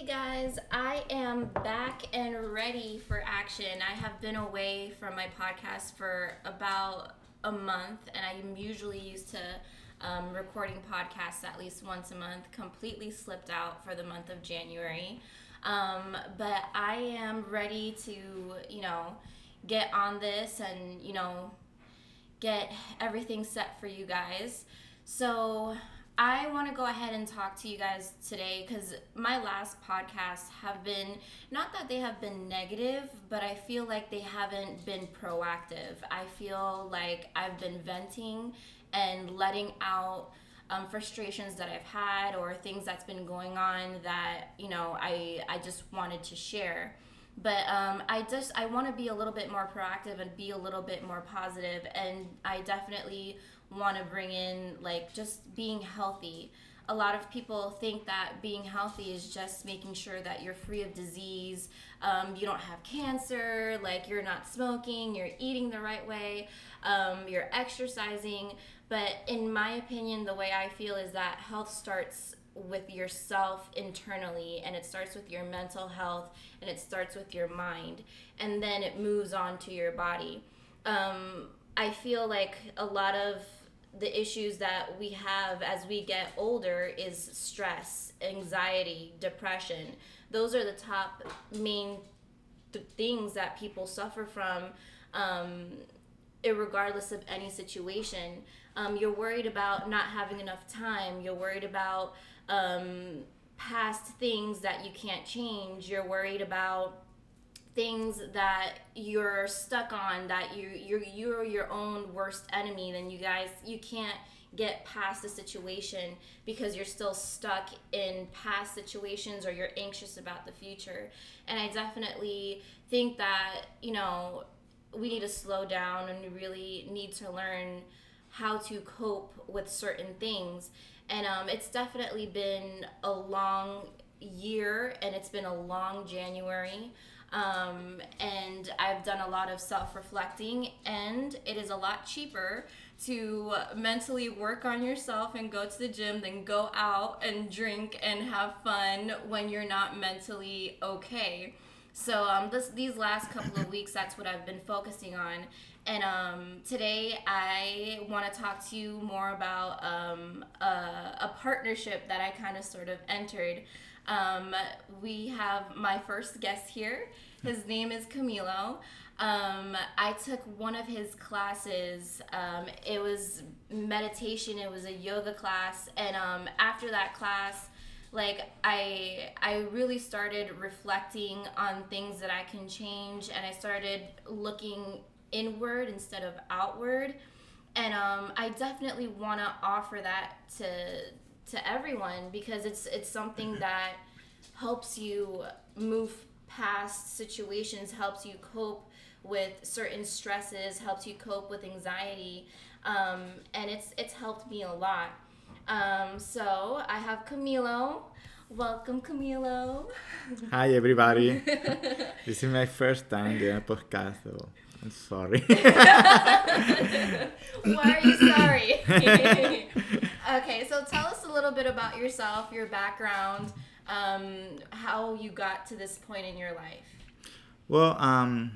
Hey guys, I am back and ready for action. I have been away from my podcast for about a month, and I'm usually used to um, recording podcasts at least once a month. Completely slipped out for the month of January. Um, but I am ready to, you know, get on this and, you know, get everything set for you guys. So I want to go ahead and talk to you guys today because my last podcasts have been not that they have been negative, but I feel like they haven't been proactive. I feel like I've been venting and letting out um, frustrations that I've had or things that's been going on that you know I I just wanted to share. But um, I just I want to be a little bit more proactive and be a little bit more positive, and I definitely want to bring in like just being healthy. A lot of people think that being healthy is just making sure that you're free of disease, um, you don't have cancer, like you're not smoking, you're eating the right way, um, you're exercising. But in my opinion, the way I feel is that health starts with yourself internally and it starts with your mental health and it starts with your mind and then it moves on to your body. Um, I feel like a lot of the issues that we have as we get older is stress, anxiety, depression. Those are the top main th- things that people suffer from, um, regardless of any situation. Um, you're worried about not having enough time. You're worried about um, past things that you can't change. You're worried about things that you're stuck on that you you're you're your own worst enemy then you guys you can't get past the situation because you're still stuck in past situations or you're anxious about the future. And i definitely think that you know we need to slow down and we really need to learn how to cope with certain things. And um, it's definitely been a long year and it's been a long january um, and I've done a lot of self reflecting, and it is a lot cheaper to mentally work on yourself and go to the gym than go out and drink and have fun when you're not mentally okay. So um, this these last couple of weeks, that's what I've been focusing on. And um, today, I want to talk to you more about um, a, a partnership that I kind of sort of entered. Um, we have my first guest here. His name is Camilo. Um, I took one of his classes. Um, it was meditation. It was a yoga class, and um, after that class, like I, I really started reflecting on things that I can change, and I started looking inward instead of outward. And um, I definitely want to offer that to to everyone because it's it's something that helps you move past situations, helps you cope with certain stresses, helps you cope with anxiety, um, and it's it's helped me a lot. Um, so I have Camilo. Welcome, Camilo. Hi, everybody. this is my first time doing a podcast, so I'm sorry. Why are you sorry? okay, so tell us a little bit about yourself, your background um, how you got to this point in your life. Well, um,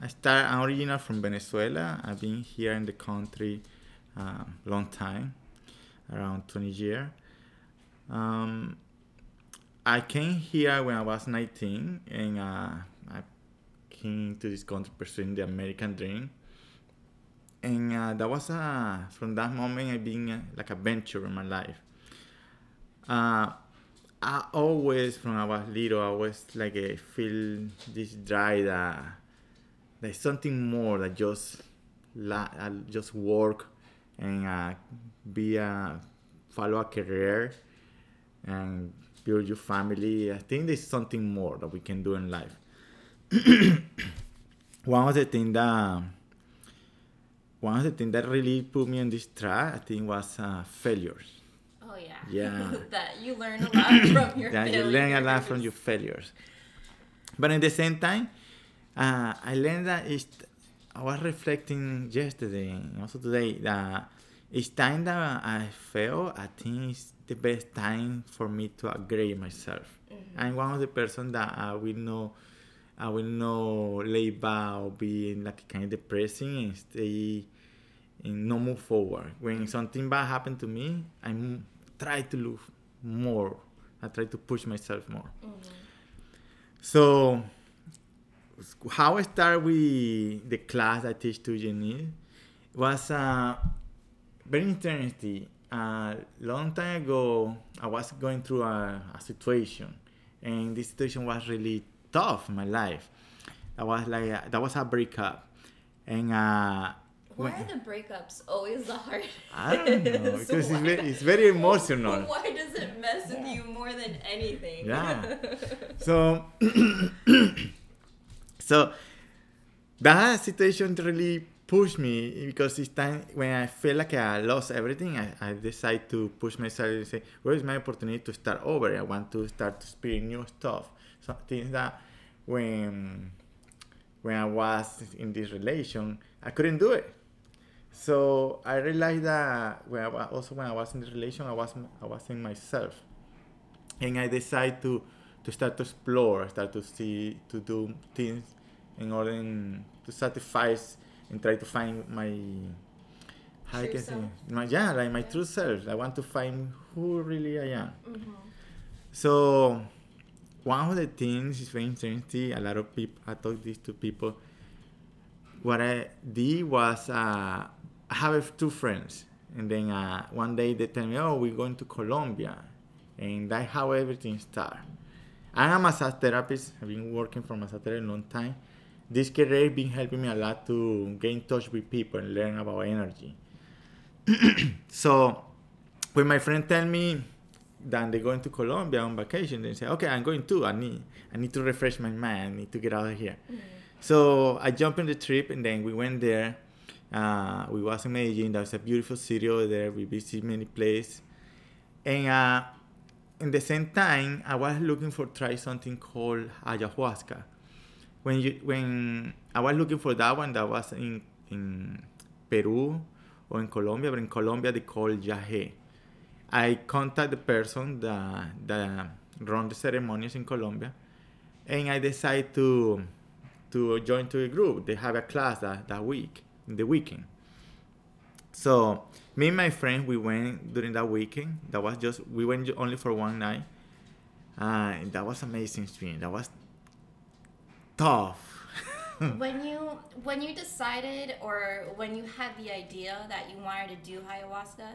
I start. I'm original from Venezuela. I've been here in the country a uh, long time, around 20 years. Um, I came here when I was 19, and uh, I came to this country pursuing the American dream. And uh, that was uh, from that moment I've been uh, like a venture in my life. Uh, I always, from I was little, I was like I feel this drive that there's something more that just la, uh, just work and uh, be a follow a career and build your family. I think there's something more that we can do in life. one of the things that one of the things that really put me on this track, I think, was uh, failures Oh yeah. Yeah. that you learn a lot from your. yeah, you learn a lot from your failures. But at the same time, uh, I learned that it's, I was reflecting yesterday and also today that each time that I fail, I think it's the best time for me to upgrade myself. Mm-hmm. I'm one of the person that I will know, I will not lay back or be like kind of depressing and stay and not move forward. When something bad happened to me, I m- try to look more. I try to push myself more. So, how I start with the class I teach to Jenny was uh, very interesting. A long time ago, I was going through a, a situation, and this situation was really tough in my life. That was like a, that was a breakup, and uh, Why are the breakups always the hardest? I don't know because it's very, it's very emotional. Why does it mess with you more than anything? Yeah. So, so that situation really pushed me because it's time when I feel like I lost everything, I, I decide to push myself and say, where is my opportunity to start over? I want to start to experience new stuff. So things that when when I was in this relation, I couldn't do it. So I realized that when I also when I was in the relation, I was I was in myself and I decided to to start to explore, start to see, to do things in order in- to satisfy and try to find my how I True can say self. my yeah like my Yeah. true self. I want to find who really I am. Mhm. So one of the things is very interesting. A lot of people I talk this to people. What I did was uh, I have two friends, and then uh, one day they tell me, "Oh, we're going to Colombia," and that's how everything started. I'm a massage therapist. I've been working for massage therapy a long time. This career has been helping me a lot to get in touch with people and learn about energy. so when my friend tell me that they're going to Colombia on vacation, they say, "Okay, I'm going too. I need I need to refresh my mind. I need to get out of here." So I jumped in the trip, and then we went there. Uh, we was in Medellin. That was a beautiful city over there. We visited many places, and uh, in the same time, I was looking for try something called ayahuasca. When you when I was looking for that one, that was in in Peru or in Colombia, but in Colombia they call yahe. I contact the person that that run the ceremonies in Colombia, and I decide to to join to a group. They have a class that, that week the weekend. So me and my friend we went during that weekend. That was just we went only for one night, uh, and that was amazing experience. That was tough. when you when you decided or when you had the idea that you wanted to do ayahuasca,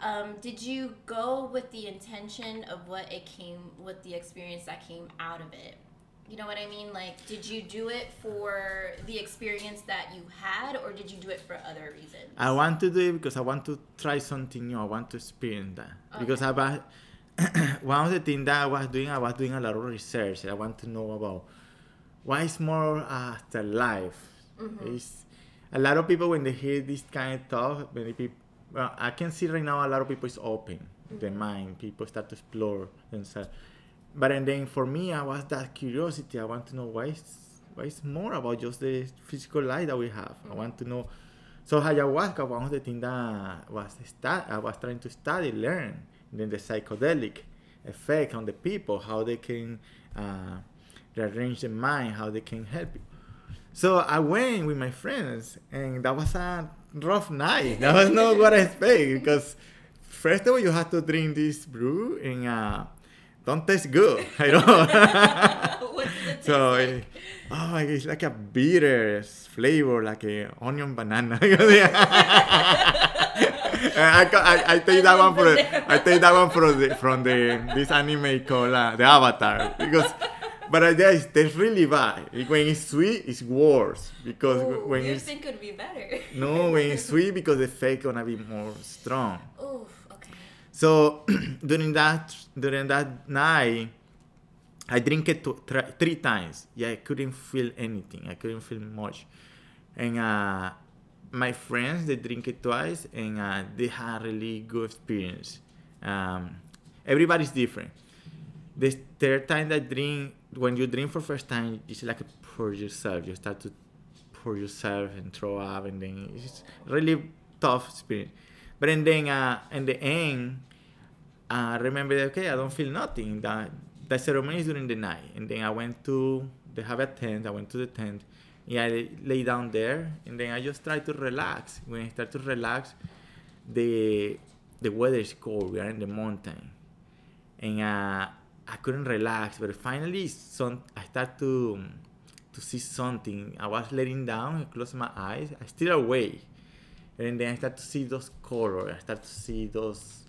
um, did you go with the intention of what it came with the experience that came out of it? You know what I mean? Like, did you do it for the experience that you had, or did you do it for other reasons? I want to do it because I want to try something new. I want to experience that. Because I was, one of the things that I was doing, I was doing a lot of research. I want to know about why is more uh, after life. Mm-hmm. It's, a lot of people when they hear this kind of stuff, many people, well, I can see right now a lot of people is open mm-hmm. their mind. People start to explore themselves. But and then for me, I was that curiosity. I want to know why is why is more about just the physical life that we have. I want to know. So ayahuasca, one of the things that was stu- I was trying to study, learn, then the psychedelic effect on the people, how they can uh, rearrange the mind, how they can help you. So I went with my friends, and that was a rough night. That was not what I expected because first of all, you have to drink this brew, and uh, don't taste good. I taste so like? oh, it's like a bitter flavor, like a onion banana. I, I, I take that one from the, I take that one from the from the this anime called uh, the Avatar because but uh, yeah, it's, it's really bad. When it's sweet, it's worse because Ooh, when you think could be better? no when it's sweet because the fake gonna be more strong. So during that during that night, I drink it three times. Yeah, I couldn't feel anything. I couldn't feel much. And uh, my friends they drink it twice, and uh, they had a really good experience. Um, everybody's different. The third time that drink, when you drink for first time, it's like pour yourself. You start to pour yourself and throw up, and then it's really tough experience. But and then uh, in the end, I remember that, okay, I don't feel nothing. That the ceremony is during the night, and then I went to they have a tent. I went to the tent. Yeah, I lay, down there, and then I just try to relax. When I start to relax, the the weather is cold. We are in the mountain, and uh, I couldn't relax. But finally, some I start to to see something. I was letting down. I closed my eyes. I still awake, and then I start to see those colors. I start to see those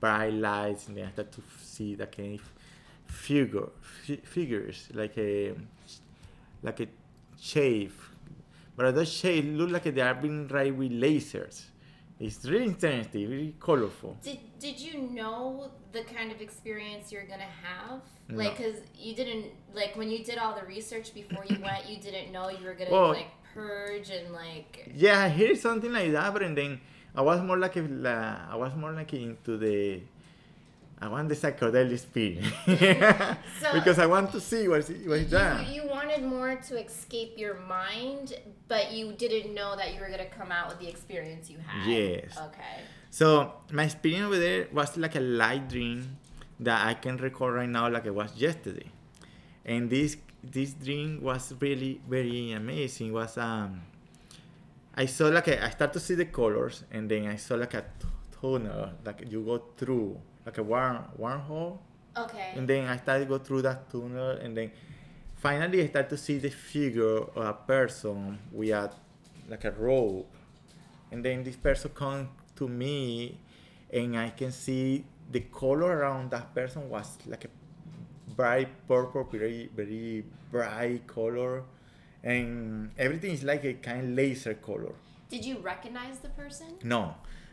bright lights, and then I start to see that kind of figure fi- figures like a like a shape. But those shapes look like they are being right with lasers. It's really interesting, really colorful. Did Did you know the kind of experience you're gonna have? No. Like, cause you didn't like when you did all the research before you went, you didn't know you were gonna Well- like purge and like. Yeah, I heard something like that, but and then I was more like a, I was more like into the I want the psychedelic experience So- because I want to see what's what's that. You, you wanted more to escape your mind, but you didn't know that you were gonna come out with the experience you had. Yes. Okay. So my experience over there was like a light dream that I can recall right now like it was yesterday. And this this dream was really very amazing. Was um I saw like a, I start to see the colors and then I saw like a tunnel like you go through like a worm wormhole Okay. and then I started to go through that tunnel and then finally I start to see the figure of a person with a like a robe and then this person come to me and I can see the color around that person was like a bright purple very very bright color and everything is like a kind of laser color Did you recognize the person? no.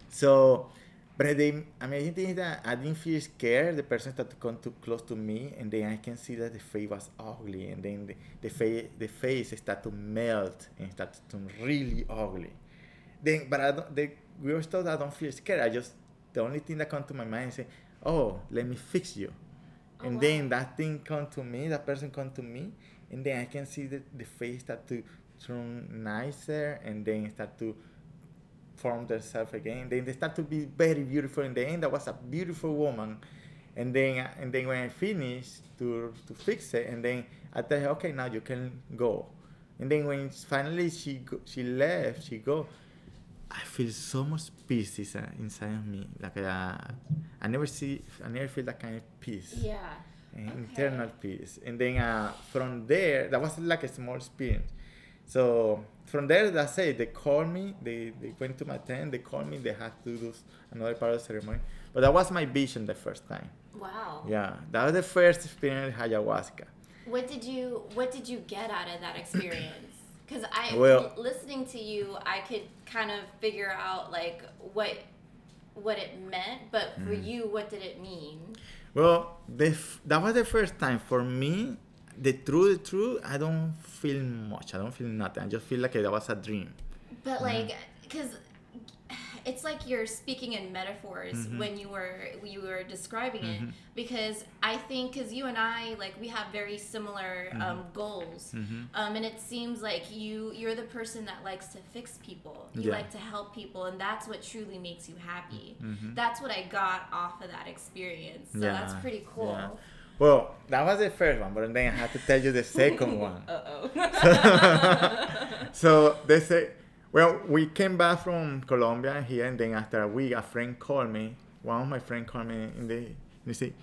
So, but the amazing thing is that I didn't feel scared. The person started to come too close to me, and then I can see that the face was ugly, and then the, the face the face started to melt and started to really ugly. Then, but I don't. The weird stuff I don't feel scared. I just the only thing that come to my mind is say, "Oh, let me fix you," and oh, wow. then that thing come to me. That person come to me, and then I can see the the face start to turn nicer, and then start to form themselves again. Then they start to be very beautiful. In the end, I was a beautiful woman. And then, and then when I finished to to fix it, and then I tell her, okay, now you can go. And then when finally she she left, she go. I feel so much peace inside, inside of me. Like uh, I never see, I never feel that kind of peace Yeah. Okay. internal peace. And then uh, from there, that was like a small experience. So from there, that's it. They called me. They, they went to my tent. They called me. They had to do another part of the ceremony. But that was my vision the first time. Wow. Yeah, that was the first experience with ayahuasca. What did you What did you get out of that experience? Because I, Well- listening to you, I could kind of figure out like what what it meant, but for Mm. you, what did it mean? Well, the f- that was the first time for me. The truth, the truth, I don't feel much. I don't feel nothing. I just feel like that was a dream. But like, because it's like you're speaking in metaphors Mm-hmm. when you were you were describing it. Because I think, because you and I like we have very similar Mm-hmm. um, goals, um, and it seems like you you're the person that likes to fix people. You Yeah. like to help people, and that's what truly makes you happy. Mm-hmm. That's what I got off of that experience. So that's pretty cool. yeah. Well, that was the first one, but then I had to tell you the second one. Uh oh. so they say, well, we came back from Colombia here, and then after a week, a friend called me. One of my friends called me, in the and he said,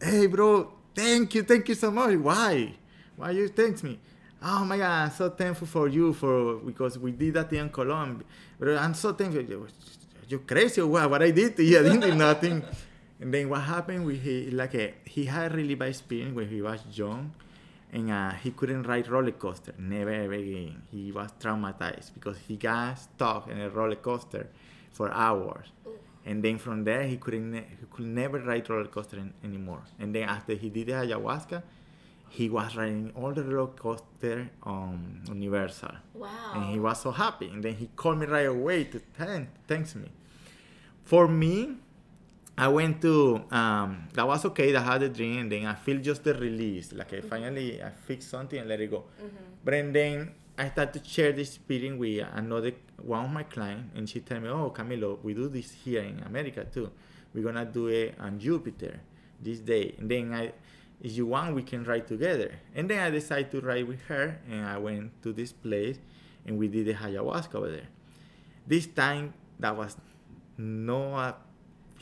"Hey, bro, thank you, thank you so much. Why? Why you thanks me? Oh my God, I'm so thankful for you for because we did that in Colombia. But I'm so thankful. You crazy what? What I did to you? I didn't do nothing. And then what happened with he like a, he had really bad experience when he was young and uh, he couldn't ride roller coaster never ever again. He was traumatized because he got stuck in a roller coaster for hours. And then from there he couldn't he could never ride roller coaster an- anymore. And then after he did the ayahuasca he was riding all the roller coaster on universal. Wow. and he was so happy. And then he called me right away to thank thanks me. For me I went to um, that was okay. I had a dream, and then I feel just the release. Like I finally I fixed something and let it go. But and then I started to share this experience with another one of my clients, and she told me, "Oh, Camilo, we do this here in America too. We're gonna do it on Jupiter this day." And then I, if you want, we can ride together. And then I decided to ride with her, and I went to this place, and we did the ayahuasca over there. This time, that was no a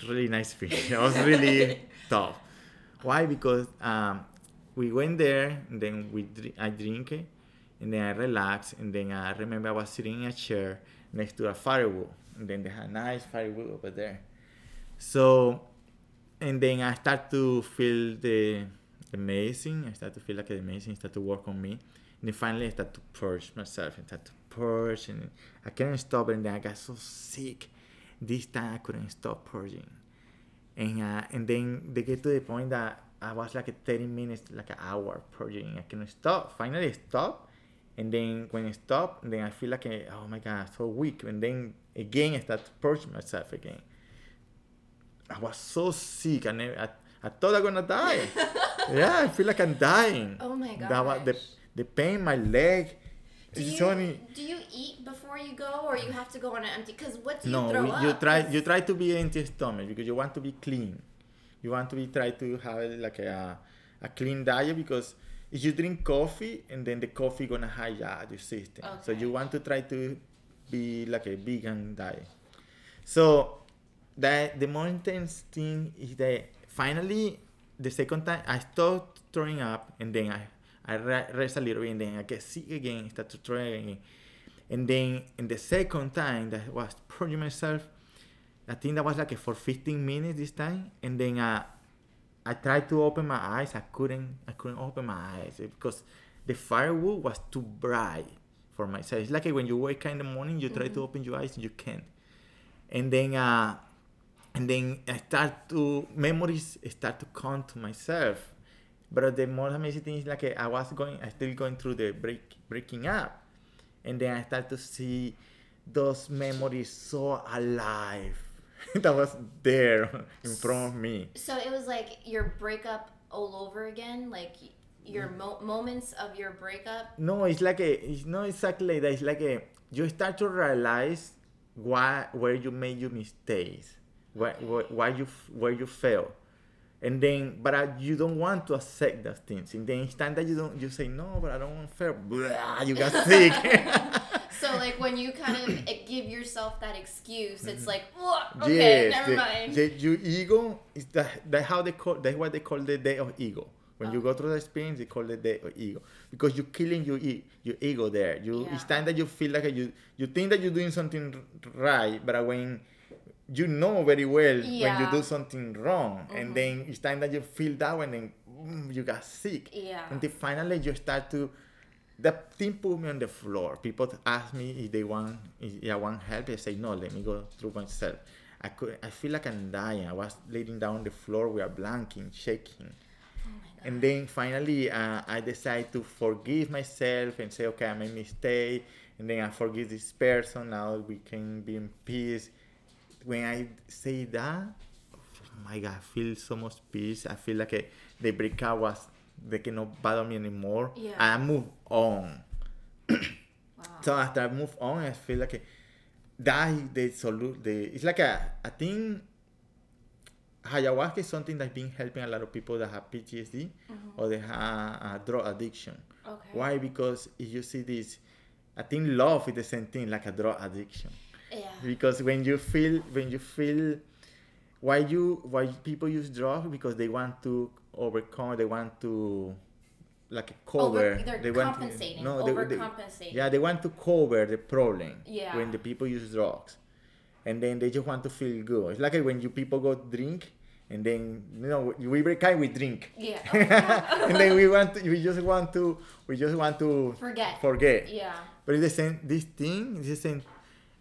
really nice experience. It was really tough. Why? Because um, we went there, and then we dr- I drink it, and then I relax, and then I remember I was sitting in a chair next to a firewood, and then they had a nice firewood over there. So, and then I start to feel the amazing. I start to feel like the medicine start to work on me, and then finally I start to purge myself and start to purge, and I couldn't stop, and then I got so sick. This time I couldn't stop purging, and uh, and then they get to the point that I was like a 30 minutes, like an hour purging. I couldn't stop. Finally, I stopped. And then when I stop, then I feel like, oh my God, so weak. And then again, I start to purge myself again. I was so sick. I, never, I, I thought I'm gonna die. yeah, I feel like I'm dying. Oh my God. That was the, the pain in my leg. Do you, do you eat before you go, or you have to go on an empty? Because what do you no, throw we- up? you try you try to be empty stomach because you want to be clean. You want to be try to have like a a clean diet because if you drink coffee and then the coffee gonna hijack your system. So you want to try to be like a vegan diet. So that the more intense thing is that finally the second time I stopped throwing up and then I I re- rest a little bit and then I get sick again, start to throw again. And then in the second time that I was purging myself, I think that was like for 15 minutes this time. And then uh, I tried to open my eyes. I couldn't. I couldn't open my eyes because the firewood was too bright for myself. It's like when you wake up in the morning, you try to open your eyes and you can't. And then, uh, and then I start to memories start to come to myself. But the more amazing thing is like I was going, I still going through the break, breaking up, and then I start to see those memories so alive. that was there in front of me. So it was like your breakup all over again, like your mm. mo- moments of your breakup. No, it's like a, it's not exactly that. It's like a, you start to realize why, where you made your mistakes, why, why, why you, where you fail. And then, but uh, you don't want to accept those things. In the instant that you don't, you say, no, but I don't want fair. Blah, you got sick. So like when you kind of give yourself that excuse, it's like, okay, Mm-hmm. yes, never the, mind. the- your ego is that, that how they call that's what they call the day of ego. When you go through the experience, they call it the day of ego because you're killing your e- your ego there. You it's time that you feel like you you think that you're doing something right, but when you know very well when you do something wrong, Mhm. and then it's time that you feel that when then mm, you got sick. yeah. Until finally you start to the thing put me on the floor. People ask me if they want if I want help. I say no, let me go through myself. I could I feel like I'm dying. I was laying down on the floor we are blanking shaking. Oh. And then finally uh, I decide to forgive myself and say, okay, I made a mistake. And then I forgive this person. Now we can be in peace. When I say that, oh my God, I feel so much peace. I feel like eh, the breakup was, they cannot bother me anymore. Yeah. I move on. Wow. So after I move on, I feel like eh, that is the solution. It's like a, I think ayahuasca is something that's been helping a lot of people that have PTSD or they have drug addiction. Okay. Why? Because if you see this, I think love is the same thing like a drug addiction. Yeah. Because when you feel, when you feel, why you, why people use drugs because they want to overcome, they want to, like cover. Over, they're they want to, no, they- yeah, they want to cover the problem Yeah. when the people use drugs, and then they just want to feel good. It's like when you people go drink, and then you know we break out, we drink, Yeah. and then we want to, we just want to, we just want to Forget. forget. Yeah. But it's the same. This thing it's the same.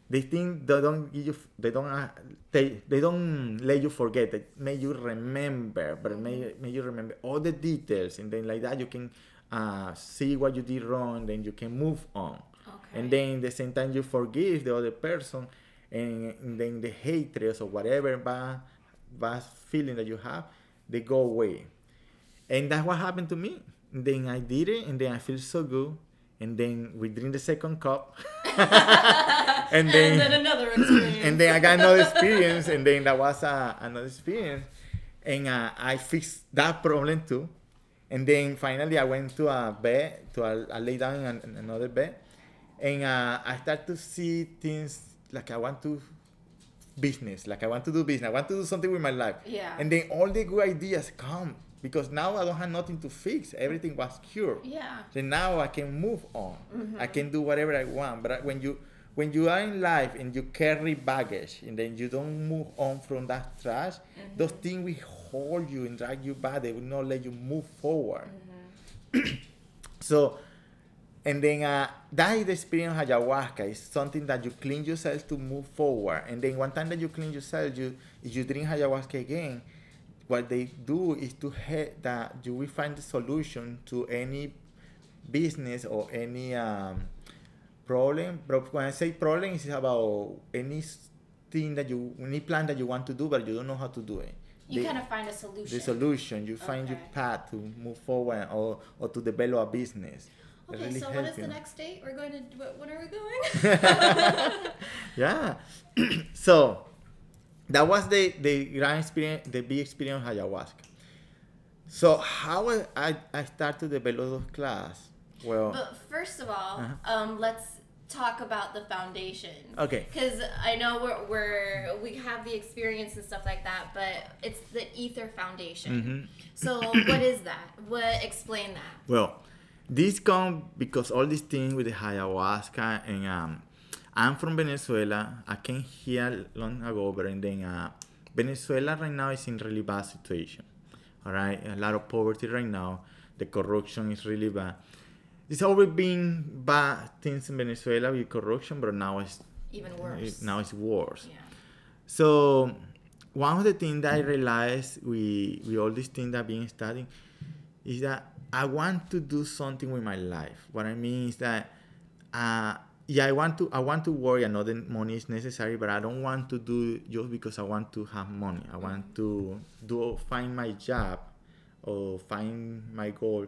They think they don't give you, they don't, uh, they, they don't let you forget. They make you remember, but make, make you remember all the details, and then like that you can uh, see what you did wrong, and then you can move on. Okay. And then the same time you forgive the other person, and, and then the hatred or whatever bad, bad feeling that you have, they go away. And that's what happened to me. And then I did it, and then I feel so good. And then we drink the second cup, and then- then another experience. and then I got another experience, and then that was uh, another experience, and uh, I fixed that problem too, and then finally I went to a bed to a, I lay down in an, in another bed, and uh, I start to see things like I want to business, like I want to do business, I want to do something with my life, Yeah. and then all the good ideas come because now I don't have nothing to fix. Everything was cured. yeah. So now I can move on. Mm-hmm. I can do whatever I want. But when you when you are in life and you carry baggage and then you don't move on from that trash, Mm-hmm. those things will hold you and drag you back. They will not let you move forward. Mm-hmm. so, and then uh, that is the experience of ayahuasca. It's something that you clean yourself to move forward. And then one time that you clean yourself, you if you drink ayahuasca again, what they do is to he- that you will find the solution to any business or any um, problem. But when I say problem, it's about any thing that you any plan that you want to do, but you don't know how to do it. You They- kind of find a solution. the solution. You find your path to move forward or, or to develop a business. Okay, really so what help the next date? We're going to. wh- When are we going? Yeah. so that was the the grand experience, the big experience of ayahuasca. So how I I, start to develop those class? Well, but first of all, Uh-huh. um, let's talk about the foundation. okay. Because I know we're, we're we have the experience and stuff like that, but it's the Ether Foundation. hmm So what is that? What explain that? Well, this come because all these things with the ayahuasca and um, I'm from Venezuela. I came here long ago, but and then uh, Venezuela right now is in really bad situation. All right, a lot of poverty right now. The corruption is really bad. It's always been bad things in Venezuela with corruption, but now it's Even worse. now it's worse. Yeah. So one of the things that I realized with, with all these things that I've been studying is that I want to do something with my life. What I mean is that uh, yeah, I want to I want to work. I know that money is necessary, but I don't want to do it just because I want to have money. I want to do find my job or find my goal.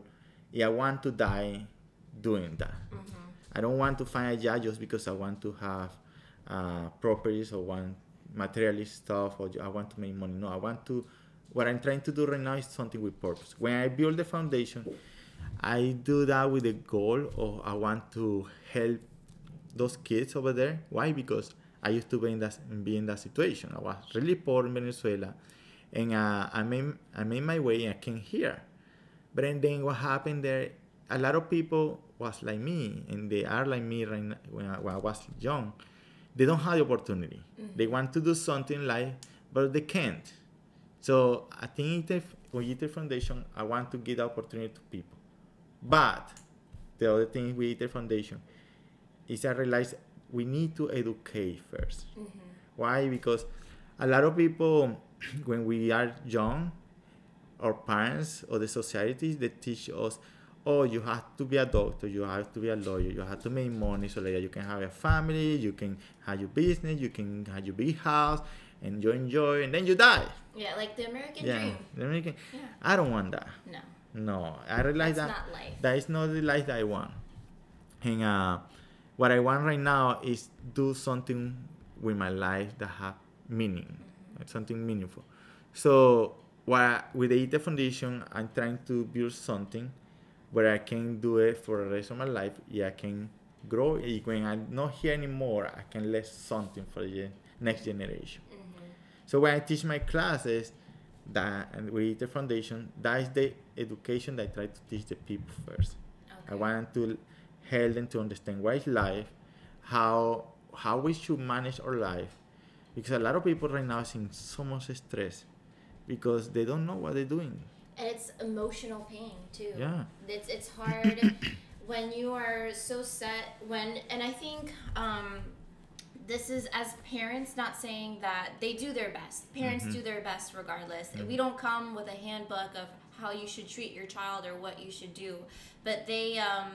Yeah, I want to die doing that. I don't want to find a job just because I want to have uh, properties or want materialist stuff or I want to make money. No, I want to. What I'm trying to do right now is something with purpose. When I build the foundation, I do that with the goal of I want to help those kids over there. Why? Because I used to be in that be in that situation. I was really poor in Venezuela, and uh, I made I made my way and I came here. But and then what happened there? A lot of people was like me, and they are like me right now, when, I, when I was young. They don't have the opportunity. They want to do something in life, but they can't. So I think if with Ether Foundation, I want to give the opportunity to people. But the other thing with Ether Foundation is I realize we need to educate 1st Why? Because a lot of people, when we are young, our parents or the societies, they teach us, oh, you have to be a doctor, you have to be a lawyer, you have to make money so that you can have a family, you can have your business, you can have your big house, and you enjoy, and then you die. Yeah, like the American yeah. dream. The American- Yeah. I don't want that. No, No, I realize that's that not life. that is not the life that I want. And uh, what I want right now is do something with my life that have meaning, like something meaningful. So what I- with the Ether Foundation, I'm trying to build something where I can do it for the rest of my life. Yeah, I can grow. And When I'm not here anymore, I can leave something for the next generation. Mm-hmm. So when I teach my classes, that and with the foundation, that is the education that I try to teach the people first. I want to help them to understand what is life, how how we should manage our life, because a lot of people right now is in so much stress because they don't know what they're doing. And it's emotional pain too. Yeah. It's it's hard when you are so set when and I think um this is as parents not saying that they do their best. Parents Mm-hmm. do their best regardless. We don't come with a handbook of how you should treat your child or what you should do, but they um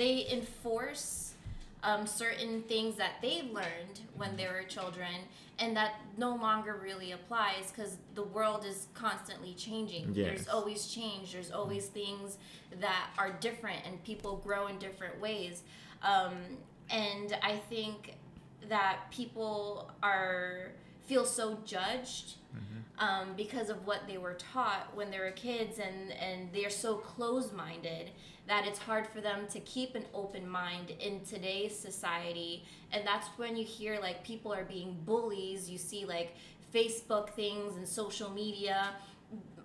they enforce um, certain things that they learned when they were children and that no longer really applies because the world is constantly changing. Yes. there's always change. There's always things that are different and people grow in different ways. Um, and i think that people are feel so judged um, because of what they were taught when they were kids and, and they're so close-minded that it's hard for them to keep an open mind in today's society. And that's when you hear like people are being bullies. You see like facebook things and social media.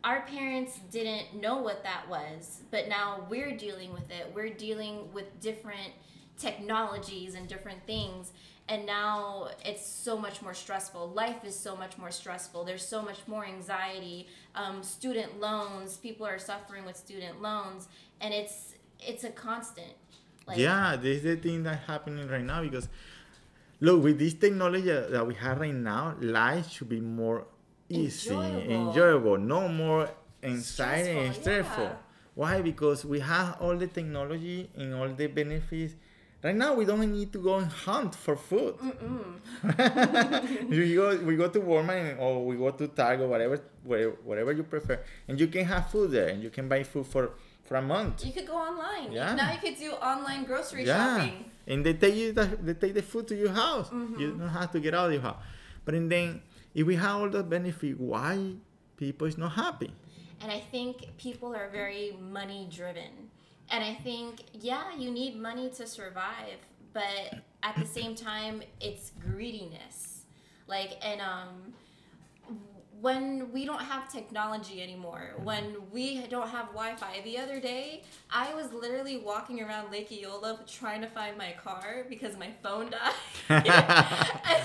Our parents didn't know what that was but now we're dealing with it. We're dealing with different technologies and different things and now it's so much more stressful life is so much more stressful there's so much more anxiety um, student loans people are suffering with student loans and it's it's a constant like yeah, this is the thing that's happening right now because look, with this technology that we have right now, life should be more easy, Enjoyable. enjoyable, no more anxiety and Stressful, stressful. yeah. Why? Because we have all the technology and all the benefits. Right now, we don't need to go and hunt for food. you go, we go to Walmart or we go to Target, whatever, where, whatever you prefer, and you can have food there, and you can buy food for for a month. you could go online Yeah. now you could do online grocery Yeah, shopping and they take you the, they take the food to your house. Mm-hmm. You don't have to get out of your house. But and then if we have all the benefit, why people is not happy? And I think people are very money driven. And I think, yeah, you need money to survive, but at the same time, it's greediness. Like, and um, when we don't have technology anymore, mm-hmm. when we don't have Wi Fi, the other day, I was literally walking around Lake Eola trying to find my car because my phone died. and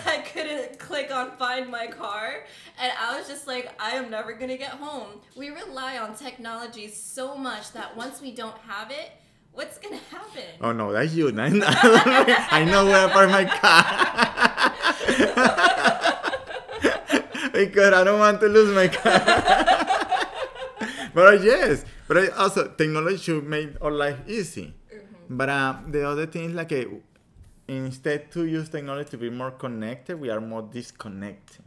I couldn't click on find my car. And I was just like, I am never going to get home. We rely on technology so much that once we don't have it, what's going to happen? Oh no, that's you. I know, where I park my car. because I don't want to lose my car. but uh, yes, but I also technology should make our life easy. But uh, the other thing is like uh, instead to use technology to be more connected, we are more disconnected.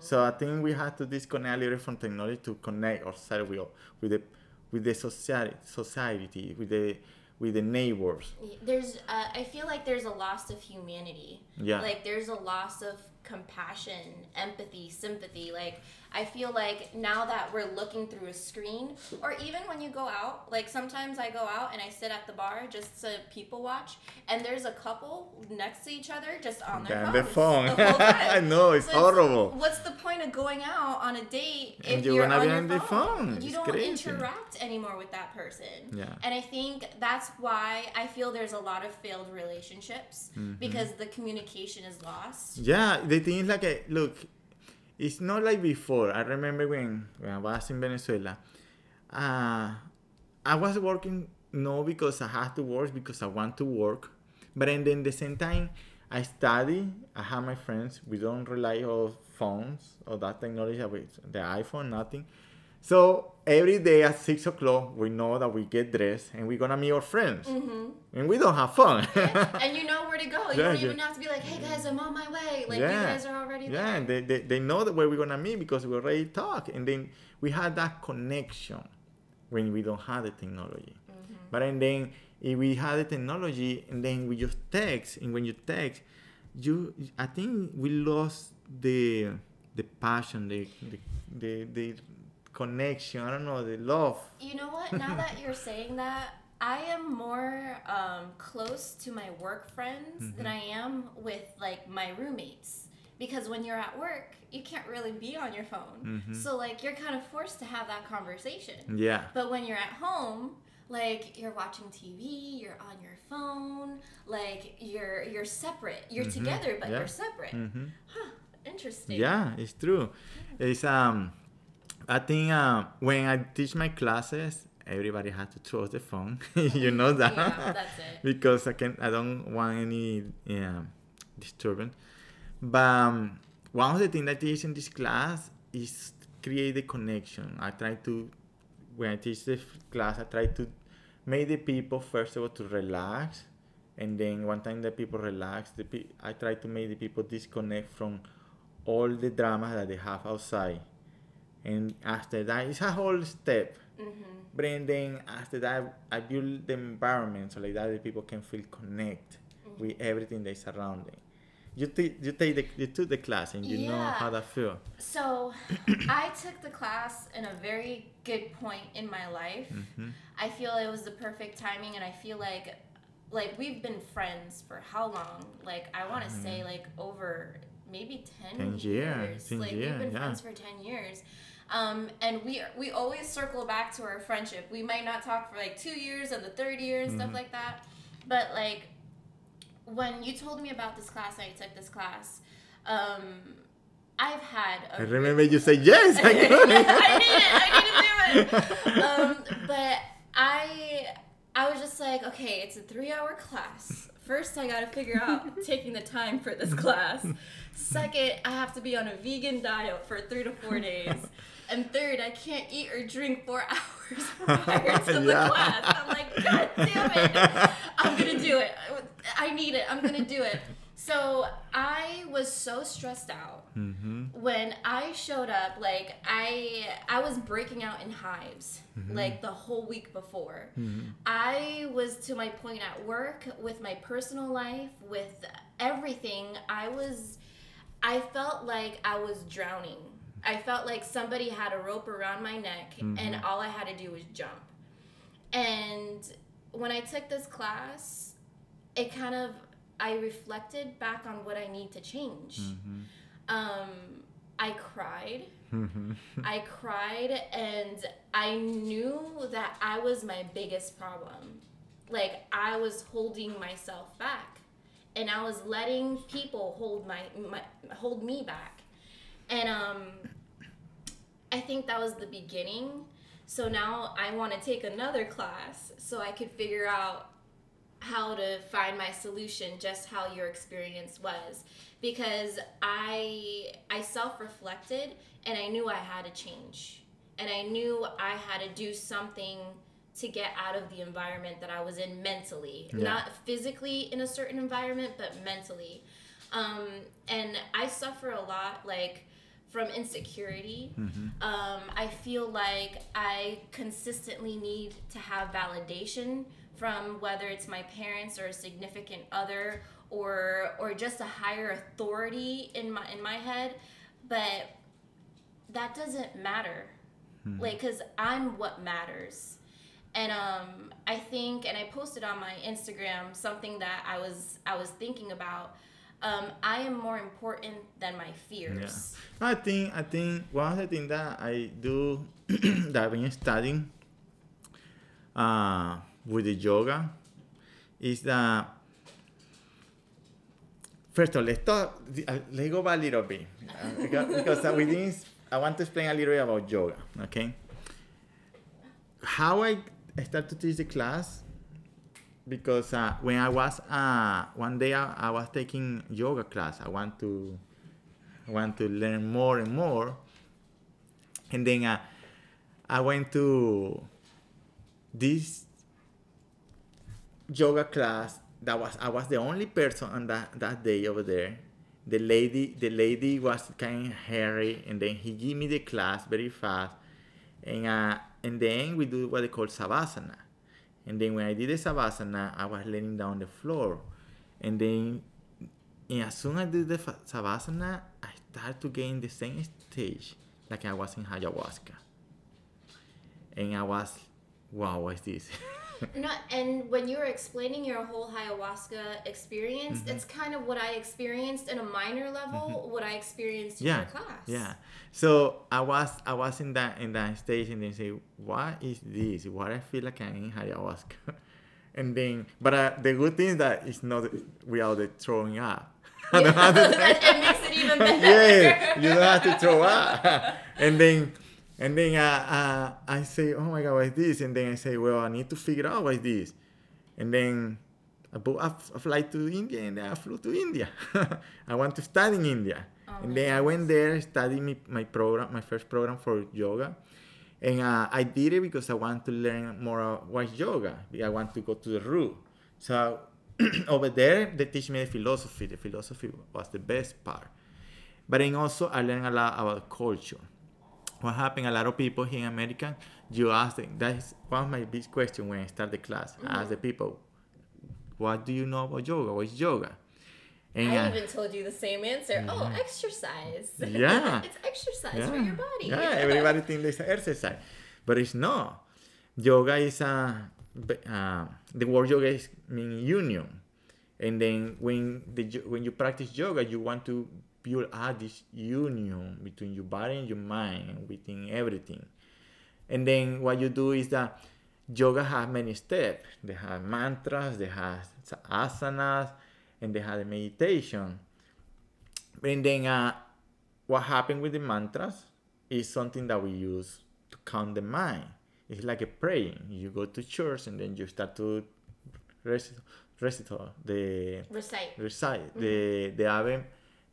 So I think we have to disconnect a little from technology to connect ourselves with, with the with the society, society, with the with the neighbors. There's, uh, I feel like there's a loss of humanity. Yeah. Like there's a loss of compassion, empathy, sympathy. Like I feel like now that we're looking through a screen, or even when you go out, like sometimes I go out and I sit at the bar just to people watch, and there's a couple next to each other just on their phones their phone. the. I know, it's So horrible. What's the point of going out on a date if And you're you're, on your on the phone. You It's don't crazy. interact anymore with that person. Yeah. And I think that's why I feel there's a lot of failed relationships Mm-hmm. because the communication is lost. Yeah, the thing is like, a, look, it's not like before. I remember when, when I was in Venezuela, uh, I was working not because I had to work, because I want to work, but and then the same time, I study. I have my friends. We don't rely on phones or that technology, the iPhone, nothing. So every day at six o'clock, we know that we get dressed and we're gonna meet our friends, and we don't have fun. and you know where to go. You Yeah, don't even have to be like, hey guys, I'm on my way. Like, you guys are already Yeah, there. and they, they, they know that where we're gonna meet because we already talk, and then we had that connection when we don't have the technology. Mm-hmm. But and then if we had the technology, and then we just text, and when you text, you I think we lost the the passion, the the the, the connection. I don't know the love. You know what? Now that you're saying that, I am more um, close to my work friends than I am with like my roommates. Because when you're at work, you can't really be on your phone. So like you're kind of forced to have that conversation. Yeah. But when you're at home, like you're watching TV, you're on your phone, like you're you're separate. You're together, but Yeah. you're separate. hmm Huh, interesting. Yeah, it's true. It's um, I think um, when I teach my classes, everybody has to throw the phone. you know that. Yeah, that's it. because I can I don't want any um, disturbance. But um, one of the things I teach in this class is create the connection. I try to when I teach the class, I try to make the people first of all to relax and then one time the people relax, the pe- I try to make the people disconnect from all the drama that they have outside, and after that, it's a whole step. Mm-hmm. But then after that, I build the environment so like that the people can feel connect Mm-hmm. with everything that's surrounding. You take you take the you took the class and you know how that feel. So, I took the class in a very good point in my life. hmm I feel it was the perfect timing, and I feel like, like we've been friends for how long? Like I want to say like over maybe ten, 10 years, 10 like years, we've been yeah. friends for ten years. Um, and we we always circle back to our friendship. We might not talk for like two years and the third year and stuff Mhm. like that, but like when you told me about this class and I took this class, um, I've had I remember you said yes. I yeah. I need it. I need to do it. Um, but I, I was just like, okay, it's a three-hour class. First, I got to figure out taking the time for this class. Second, I have to be on a vegan diet for three to four days. And third, I can't eat or drink four hours prior to the class. I'm like, God damn it. I'm going to do it. I need it. I'm going to do it. So I was so stressed out hmm when I showed up, like I I was breaking out in hives like the whole week before. I was to my point at work with my personal life, with everything. I was I felt like I was drowning. I felt like somebody had a rope around my neck and all I had to do was jump. And when I took this class, it kind of I reflected back on what I need to change. Um, I cried. I cried and I knew that I was my biggest problem. Like I was holding myself back and I was letting people hold my, my hold me back. And um I think that was the beginning. So now I want to take another class so I could figure out how to find my solution just how your experience was because i i self-reflected and i knew i had to change and i knew i had to do something to get out of the environment that i was in mentally Yeah. not physically in a certain environment but mentally um, and i suffer a lot like from insecurity um, i feel like i consistently need to have validation from whether it's my parents or a significant other or or just a higher authority in my in my head but that doesn't matter. Like because i'm what matters. And um i think and i posted on my instagram something that i was i was thinking about um i am more important than my fears. I think I think one of the things that I do that I've been studying uh, with the yoga is that first of all let's talk uh, let's go back a little bit uh, because, because uh, with this I want to explain a little bit about yoga okay? How I start to teach the class because uh, when I was uh, one day I, I was taking yoga class I want to want to learn more and more. And then uh, I went to this yoga class that was I was the only person on that, that day over there. The lady the lady was kind of hairy and then he gave me the class very fast. And uh, and then we do what they call savasana. And then when I did the savasana, I was laying down the floor. And then and as soon as I did the savasana, I started to gain the same stage like I was in ayahuasca. And I was, wow, what is this? No, and when you were explaining your whole ayahuasca experience, Mm-hmm. it's kind of what I experienced in a minor level, what I experienced in yeah, your class. yeah. So I was, I was in that in that stage, and they say, what is this? What I feel like I'm in ayahuasca. And then, but uh, the good thing is that it's not without the throwing up. I don't have to that, that makes it even better. yeah, you don't have to throw up. and then, and then uh, uh, I say, oh my God, what is this? And then I say, well, I need to figure out what is this. And then I booked a, f- a flight to India, and then I flew to India. I want to study in India. Oh and then I went there, studied my, my program, my first program for yoga. And uh, I did it because I want to learn more about yoga. I want to go to the root. So over there they teach me the philosophy. The philosophy was the best part. But then also I learned a lot about culture. What happened? A lot of people here in America, you ask them. That's one of my big questions when I start the class. I ask the people, "What do you know about yoga? What is yoga?" And I even told you the same answer. Oh, exercise. Yeah. it's exercise for your body. Yeah, everybody thinks it's exercise, but it's not. Yoga is a uh, the word yoga is mean union, and then when the when you practice yoga, you want to build out this union between your body and your mind, within everything. And then what you do is that yoga has many steps. They have mantras, they have asanas, and they have the meditation. And then uh, what happened with the mantras is something that we use to calm the mind. It's like a praying. You go to church and then you start to recite, recite the Recite. recite the the Ave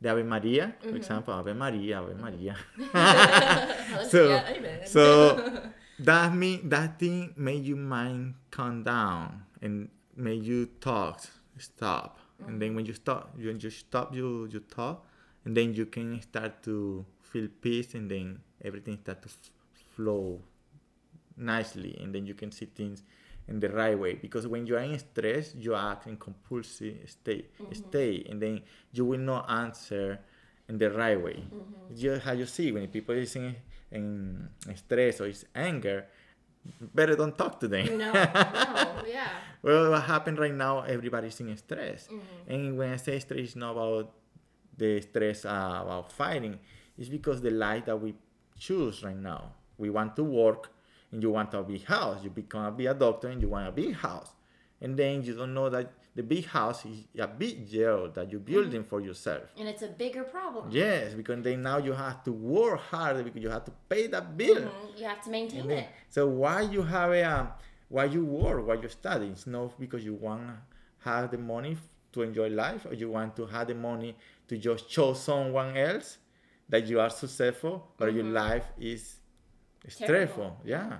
the Ave Maria, for mm-hmm. example, Ave Maria, Ave Maria. so Yeah, so that mean that thing made your mind calm down and made you talk stop. And then when you stop you just stop you you talk and then you can start to feel peace and then everything start to f- flow nicely and then you can see things in the right way because when you are in stress you act in compulsive state state and then you will not answer in the right way. Just how you see when people is in, in stress or is anger better don't talk to them. No, no, yeah. well what happened right now everybody's in stress. And when i say stress it's not about the stress uh, about fighting it's because the life that we choose right now we want to work and you want a big house you become a be a doctor and you want a big house and then you don't know that the big house is a big jail that you're building for yourself. And it's a bigger problem. yes because then now you have to work harder because you have to pay that bill. Mhm, You have to maintain then, it. so why you have a um, why you work, why you study? It's not because you want to have the money to enjoy life, or you want to have the money to just show someone else that you are successful, but your life is stressful. Terrible. Yeah,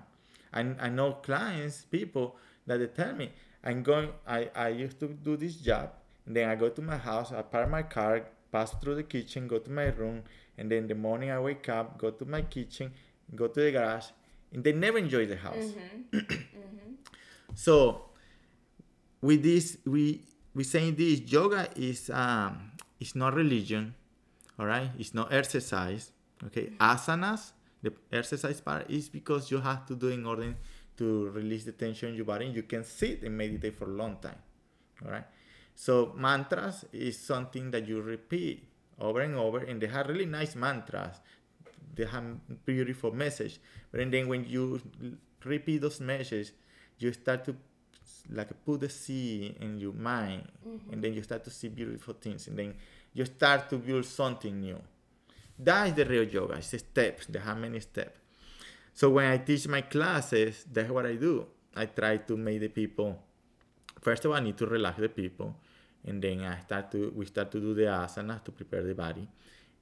I I know clients, people that they tell me, I'm going. I I used to do this job, and then I go to my house, I park my car, pass through the kitchen, go to my room, and then the morning I wake up, go to my kitchen, go to the garage, and they never enjoy the house. Mm-hmm. Mm-hmm. So with this, we we saying this yoga is um it's not religion, all right? It's not exercise. Okay, mm-hmm. asanas, the exercise part is because you have to do in order to release the tension in your body. You can sit and meditate for a long time, all right? So mantras is something that you repeat over and over, and they have really nice mantras. They have beautiful message, but then when you repeat those messages, you start to like put the seed in your mind, and mm-hmm. then you start to see beautiful things, and then you start to build something new. That is the real yoga. It's the steps. They have many steps. So when I teach my classes, that's what I do. I try to make the people. First of all, I need to relax the people, and then I start to we start to do the asanas to prepare the body.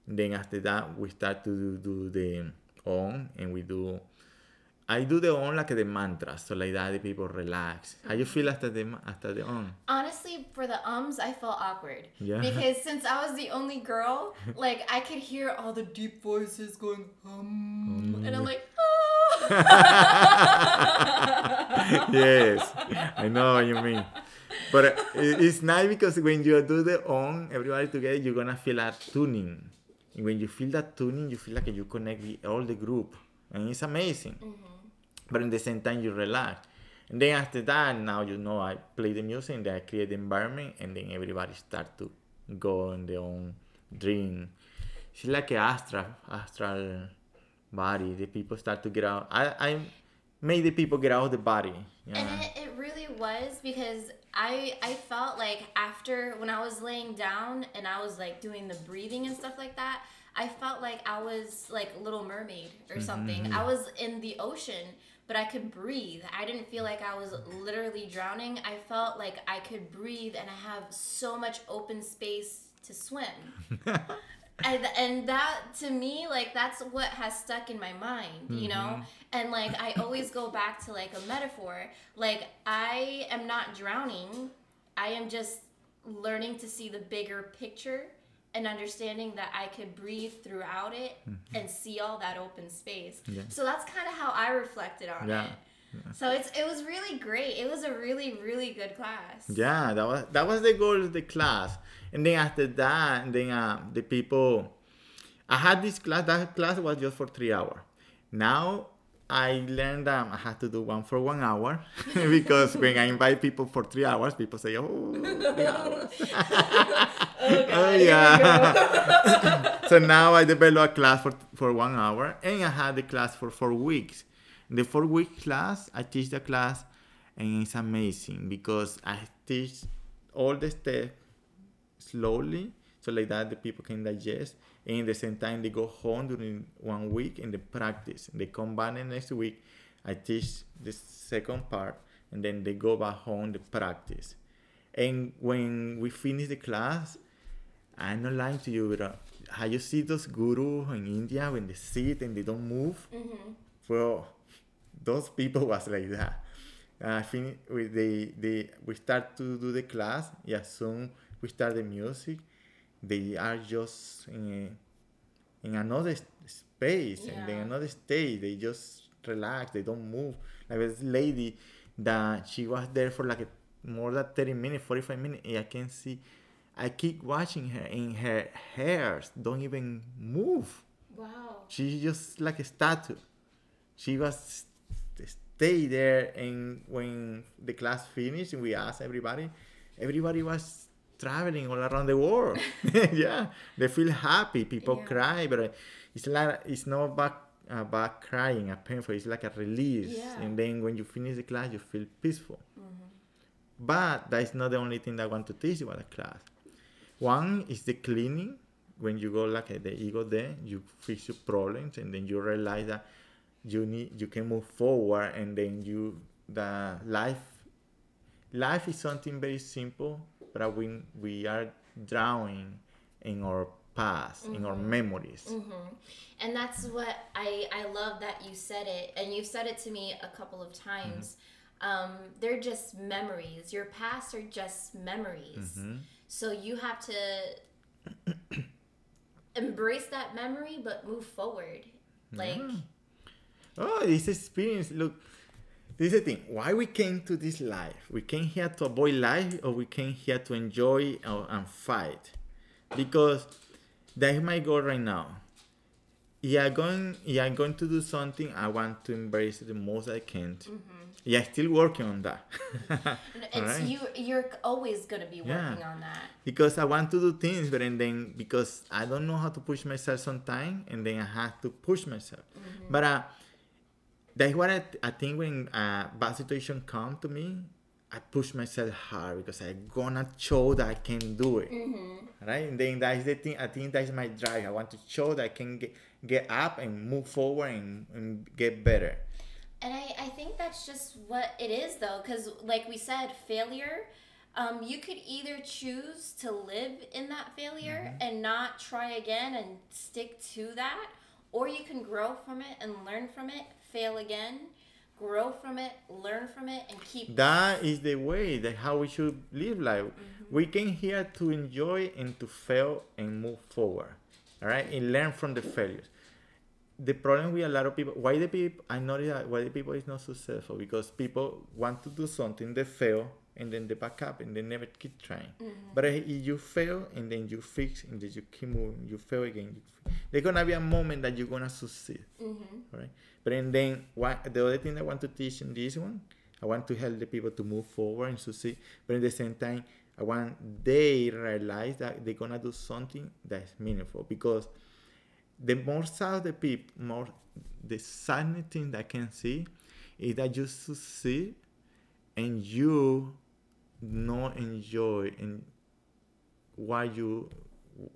And then after that, we start to do, do the om, and we do. I do the om like the mantra, so like that the people relax. How you feel after the after the om? Honestly, for the oms, I felt awkward. Yeah. Because since I was the only girl, like I could hear all the deep voices going hum, and I'm like, ah. yes, I know what you mean. But uh, it's nice because when you do the om, everybody together, you're gonna feel that tuning. And when you feel that tuning, you feel like you connect with all the group, and it's amazing. But in the same time, you relax. And then after that, now you know I play the music, and then I create the environment, and then everybody start to go in their own dream. It's like a astral, astral body. The people start to get out. I, I made the people get out of the body. Yeah. And it, it really was because I I felt like after when I was laying down and I was like doing the breathing and stuff like that, I felt like I was like a Little Mermaid or mm-hmm, something. Mm-hmm. I was in the ocean, but I could breathe. I didn't feel like I was literally drowning. I felt like I could breathe and I have so much open space to swim. and and that to me like that's what has stuck in my mind you know mm-hmm. and like i always go back to like a metaphor like i am not drowning I am just learning to see the bigger picture and understanding that I could breathe throughout it and see all that open space. Yeah. So that's kind of how I reflected on Yeah. it. So it's it was really great. It was a really really good class. Yeah, that was that was the goal of the class. And then after that, and then uh, the people, I had this class. That class was just for three hours. Now I learned that I had to do one for one hour because when I invite people for three hours, people say, "Oh, three hours." oh yeah. so now I developed a class for for one hour, and I had the class for four weeks. In the four week class, I teach the class, and it's amazing because I teach all the steps slowly, so like that the people can digest, and at the same time they go home during one week and they practice. They come back the next week. I teach the second part, and then they go back home to practice. And when we finish the class, I'm not lying to you, but uh, how you see those gurus in India when they sit and they don't move? Well, those people was like that. I think we they, they we start to do the class. Yeah, soon we start the music. They are just in a, in another space and then Yeah. another state. They just relax. They don't move. Like this lady that she was there for like a, more than thirty minutes, forty five minutes. And I can see. I keep watching her, and her hairs don't even move. Wow. She's just like a statue. She was stay there, and when the class finished, and we asked everybody, everybody was traveling all around the world. yeah, they feel happy. People Yeah. cry, but uh, it's like it's not about uh, about crying, a painful. It's like a release, Yeah. and then when you finish the class, you feel peaceful. Mm-hmm. But that is not the only thing that I want to teach you about the class. One is the cleaning. When you go like uh, the ego there, you fix your problems, and then you realize that you need you can move forward, and then you the life life is something very simple, but when we are drowning in our past, in our memories. Mm-hmm. And that's what I I love that you said it, and you've said it to me a couple of times. Um, they're just memories. Your past are just memories. So you have to embrace that memory, but move forward. Like Oh, this experience. Look, this is the thing. Why we came to this life? We came here to avoid life, or we came here to enjoy or, and fight. Because that is my goal right now. Yeah, going. Yeah, I'm going to do something. I want to embrace the most I can. Yeah, still working on that. it's Alright. you. You're always gonna be Yeah. working on that. because I want to do things, but and then because I don't know how to push myself sometimes, and then I have to push myself. But uh, that's what I, I think when uh, bad situation come to me, I push myself hard because I gonna show that I can do it, right? And then that is the thing. I think that's my drive. I want to show that I can get get up and move forward and, and get better. And I, I think that's just what it is, though, because, like we said, failure, um, you could either choose to live in that failure and not try again and stick to that, or you can grow from it and learn from it, fail again, grow from it, learn from it, and keep. That is the way that how we should live life. Mm-hmm. We came here to enjoy and to fail and move forward. All right, and learn from the failures. The problem with a lot of people, why the people, I noticed that why the people is not successful because people want to do something, they fail, and then they back up and they never keep trying. Mm-hmm. But if you fail and then you fix and then you keep moving, you fail again. You, there's gonna be a moment that you're gonna succeed mm-hmm. right? But and then what the other thing I want to teach in this one, I want to help the people to move forward and succeed. But at the same time, I want they realize that they're gonna do something that's meaningful because the more sad the people, more the sad thing that I can see is that you succeed and you not enjoy and why you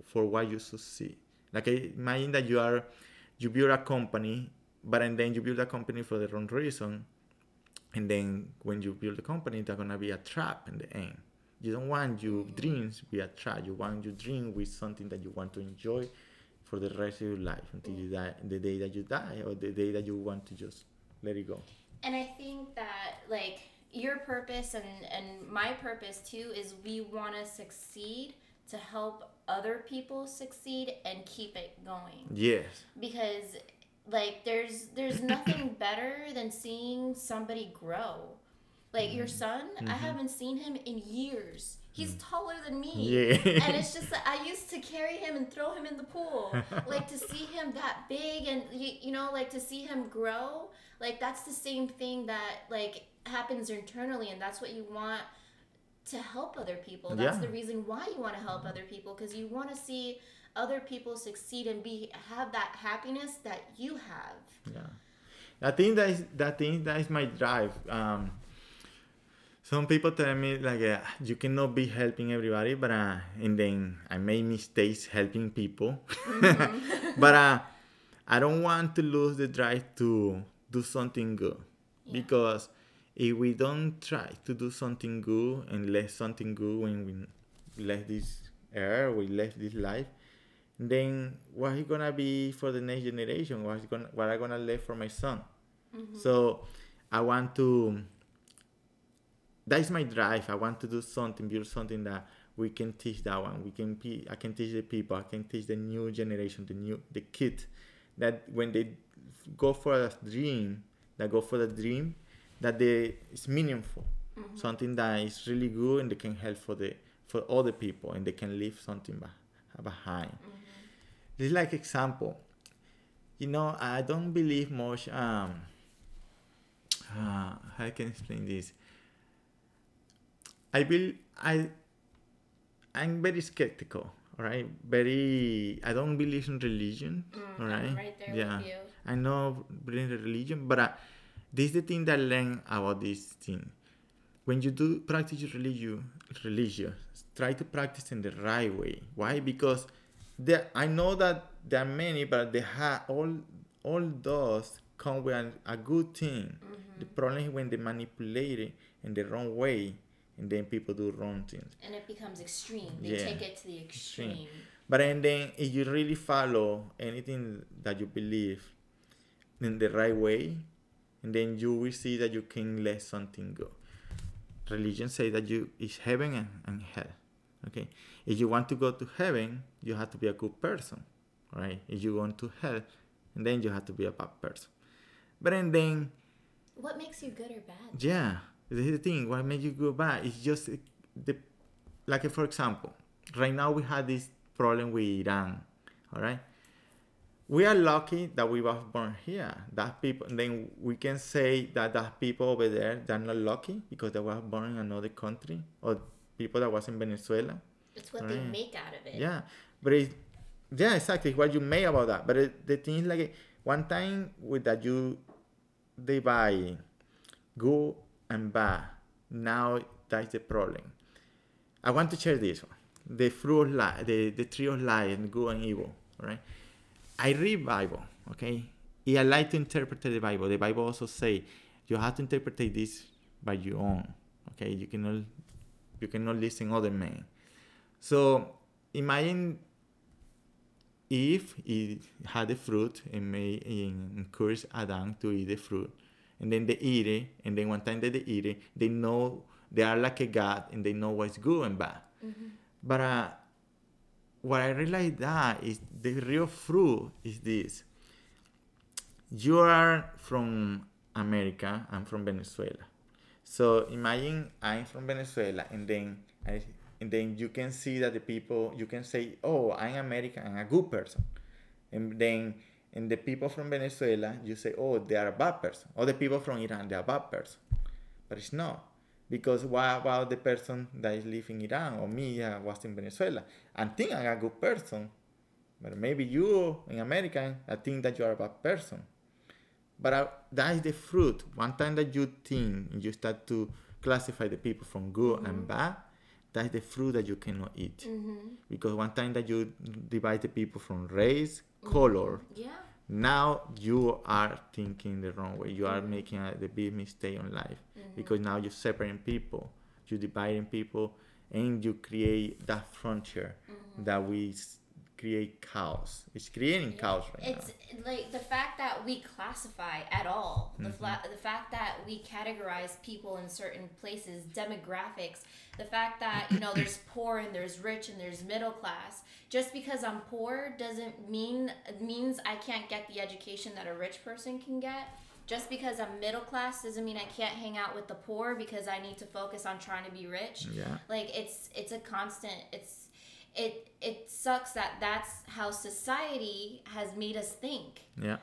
for why you succeed. Like imagine that you are you build a company, but and then you build a company for the wrong reason, and then when you build a company, there's gonna be a trap in the end. You don't want your dreams to be a trap. You want your dream with something that you want to enjoy for the rest of your life until you die, the day that you die, or the day that you want to just let it go. And I think that, like, your purpose and and my purpose too is we want to succeed to help other people succeed and keep it going Yes. because like there's there's nothing better than seeing somebody grow. Like your mm-hmm. son i mm-hmm. haven't seen him in years. He's mm. taller than me. Yeah. and it's just that i used to carry him and throw him in the pool. Like to see him that big and you, you know like to see him grow like that's the same thing that like happens internally and that's what you want to help other people. That's Yeah. the reason why you want to help other people because you want to see other people succeed and be have that happiness that you have. Yeah, I think that is that thing that is my drive. Um, some people tell me like uh, you cannot be helping everybody, but uh, and then I make mistakes helping people. but uh, I don't want to lose the drive to do something good. Because if we don't try to do something good and let something good when we left this earth, we left this life, then what is gonna be for the next generation? What is gonna what I gonna leave for my son? Mm-hmm. So I want to. That is my drive. I want to do something, build something that we can teach that one. We can. Pe- I can teach the people. I can teach the new generation, the new the kids, that when they go for a dream, that go for the dream, that they it's meaningful, mm-hmm. something that is really good and they can help for the for other people and they can leave something beh- behind. Mm-hmm. This like example. You know, I don't believe much. Um, uh, how I can explain this? I will. I. I'm very skeptical. All right. Very. I don't believe in religion. all right. Right there yeah. with you. I know believe in religion, but uh, this is the thing that I learned about this thing. When you do practice your religion, religion, try to practice in the right way. Why? Because there, I know that there are many, but they have all all those come with a, a good thing. Mm-hmm. The problem is when they manipulate it in the wrong way, and then people do wrong things. and it becomes extreme they Yeah. take it to the extreme But and then if you really follow anything that you believe in the right way, and then you will see that you can let something go. Religion say that you is heaven and, and hell. Okay. If you want to go to heaven, you have to be a good person. Right? If you want to hell, and then you have to be a bad person. But and then what makes you good or bad yeah, this is the thing. What makes you go bad? It's just uh, the, like for example, right now we had this problem with Iran. All right, we are lucky that we were born here. That people, then we can say that that people over there they're not lucky because they were born in another country or people that was in Venezuela. it's what they make out of it Yeah, but it, yeah, exactly what you made about that. But it, the thing is like one time with that you they buy good and bad. Now that's the problem. I want to share this one. The fruit of the, the tree of life and good and evil. Right? I read Bible, okay? I like to interpret the Bible. The Bible also say you have to interpret this by your own. Okay, you cannot you cannot listen other men. So imagine if he had the fruit and may encourage Adam to eat the fruit, and then they eat it, and then one time that they eat it, they know they are like a God and they know what's good and bad. But uh, what I realized that is the real fruit is this. You are from America, I'm from Venezuela. So imagine I'm from Venezuela, and then I, and then you can see that the people you can say, "Oh, I'm American, I'm a good person," and then and the people from Venezuela you say, "Oh, they are a bad person," or the people from Iran they are a bad person, but it's not because what about the person that is living in Iran or me that was in Venezuela? I think I'm a good person, but maybe you in America I think that you are a bad person. But uh, that is the fruit. One time that you think you start to classify the people from good and bad, that is the fruit that you cannot eat. Mm-hmm. Because one time that you divide the people from race, mm-hmm. color, yeah. now you are thinking the wrong way. You are mm-hmm. making a, the big mistake in life. Because now you're separating people, you're dividing people, and you create that frontier that we create chaos. It's creating chaos right it's like the fact that we classify at all the mm-hmm. fla- the fact that we categorize people in certain places demographics the fact that you know there's poor and there's rich and there's middle class just because i'm poor doesn't mean means i can't get the education that a rich person can get just because i'm middle class doesn't mean i can't hang out with the poor because i need to focus on trying to be rich. Yeah. like it's it's a constant it's it it sucks that that's how society has made us think Yeah.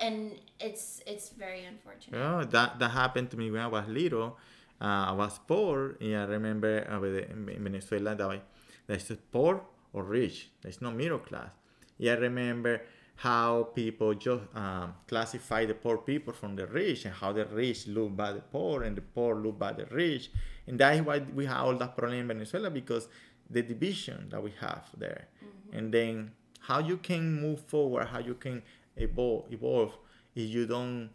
and it's it's very unfortunate Yeah, that that happened to me when I was little. Uh, I was poor, and I remember uh, in Venezuela that I- there's poor or rich. There's no middle class. Yeah, I remember how people just um, classify the poor people from the rich, and how the rich look by the poor, and the poor look by the rich, and that is why we have all that problem in Venezuela because the division that we have there, and then how you can move forward, how you can evolve, evolve if you don't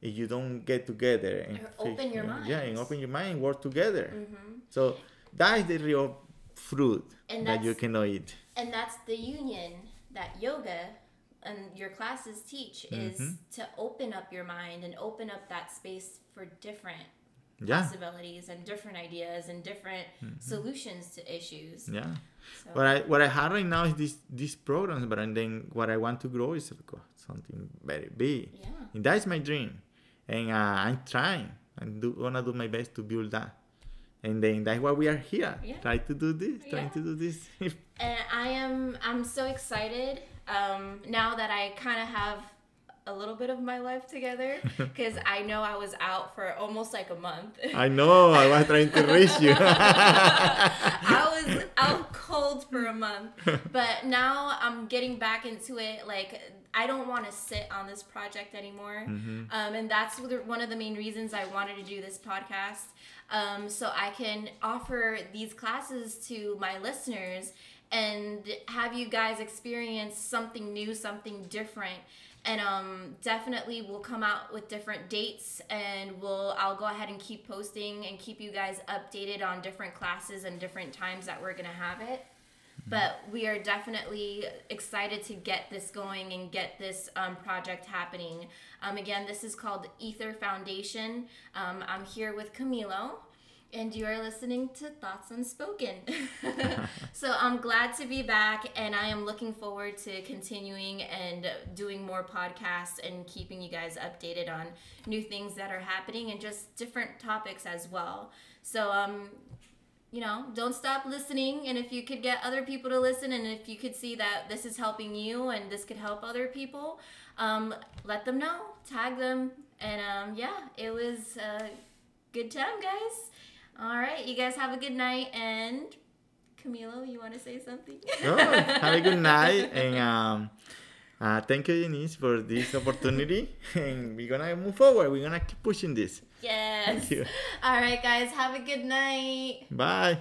if you don't get together and open your yeah, and open your mind, work together. Mhm. So that is the real fruit And that you that's- can eat. and that's the union that yoga and your classes teach is Mhm. to open up your mind and open up that space for different Yeah, possibilities and different ideas and different solutions to issues. Yeah. so What I what I have right now is this these programs, but and then what I want to grow is something very big, yeah. And that is my dream, and uh, I'm trying. I'm do, gonna do my best to build that, and then that's why we are here, Yeah. try to do this, trying to do this. and I am I'm so excited um, now that I kind of have a little bit of my life together because I know I was out for almost like a month. I know I was trying to reach you. I was out cold for a month, but now I'm getting back into it. Like I don't want to sit on this project anymore, um, and that's one of the main reasons I wanted to do this podcast, um, so I can offer these classes to my listeners and have you guys experience something new, something different. And um, definitely we'll come out with different dates and we'll I'll go ahead and keep posting and keep you guys updated on different classes and different times that we're gonna have it. But we are definitely excited to get this going and get this um, project happening. Um, again, this is called Ether Foundation. Um, I'm here with Camilo, and you are listening to Thoughts Unspoken. so I'm glad to be back, and I am looking forward to continuing and doing more podcasts and keeping you guys updated on new things that are happening and just different topics as well. So, um, you know, don't stop listening. And if you could get other people to listen, and if you could see that this is helping you and this could help other people, um, let them know, tag them. And um, yeah, it was a good time, guys. All right, you guys have a good night. And Camilo, you want to say something? Oh, have a good night and um, uh, thank you, Denise, for this opportunity. and we're gonna move forward. We're gonna keep pushing this. yes. Thank you. All right, guys, have a good night. Bye.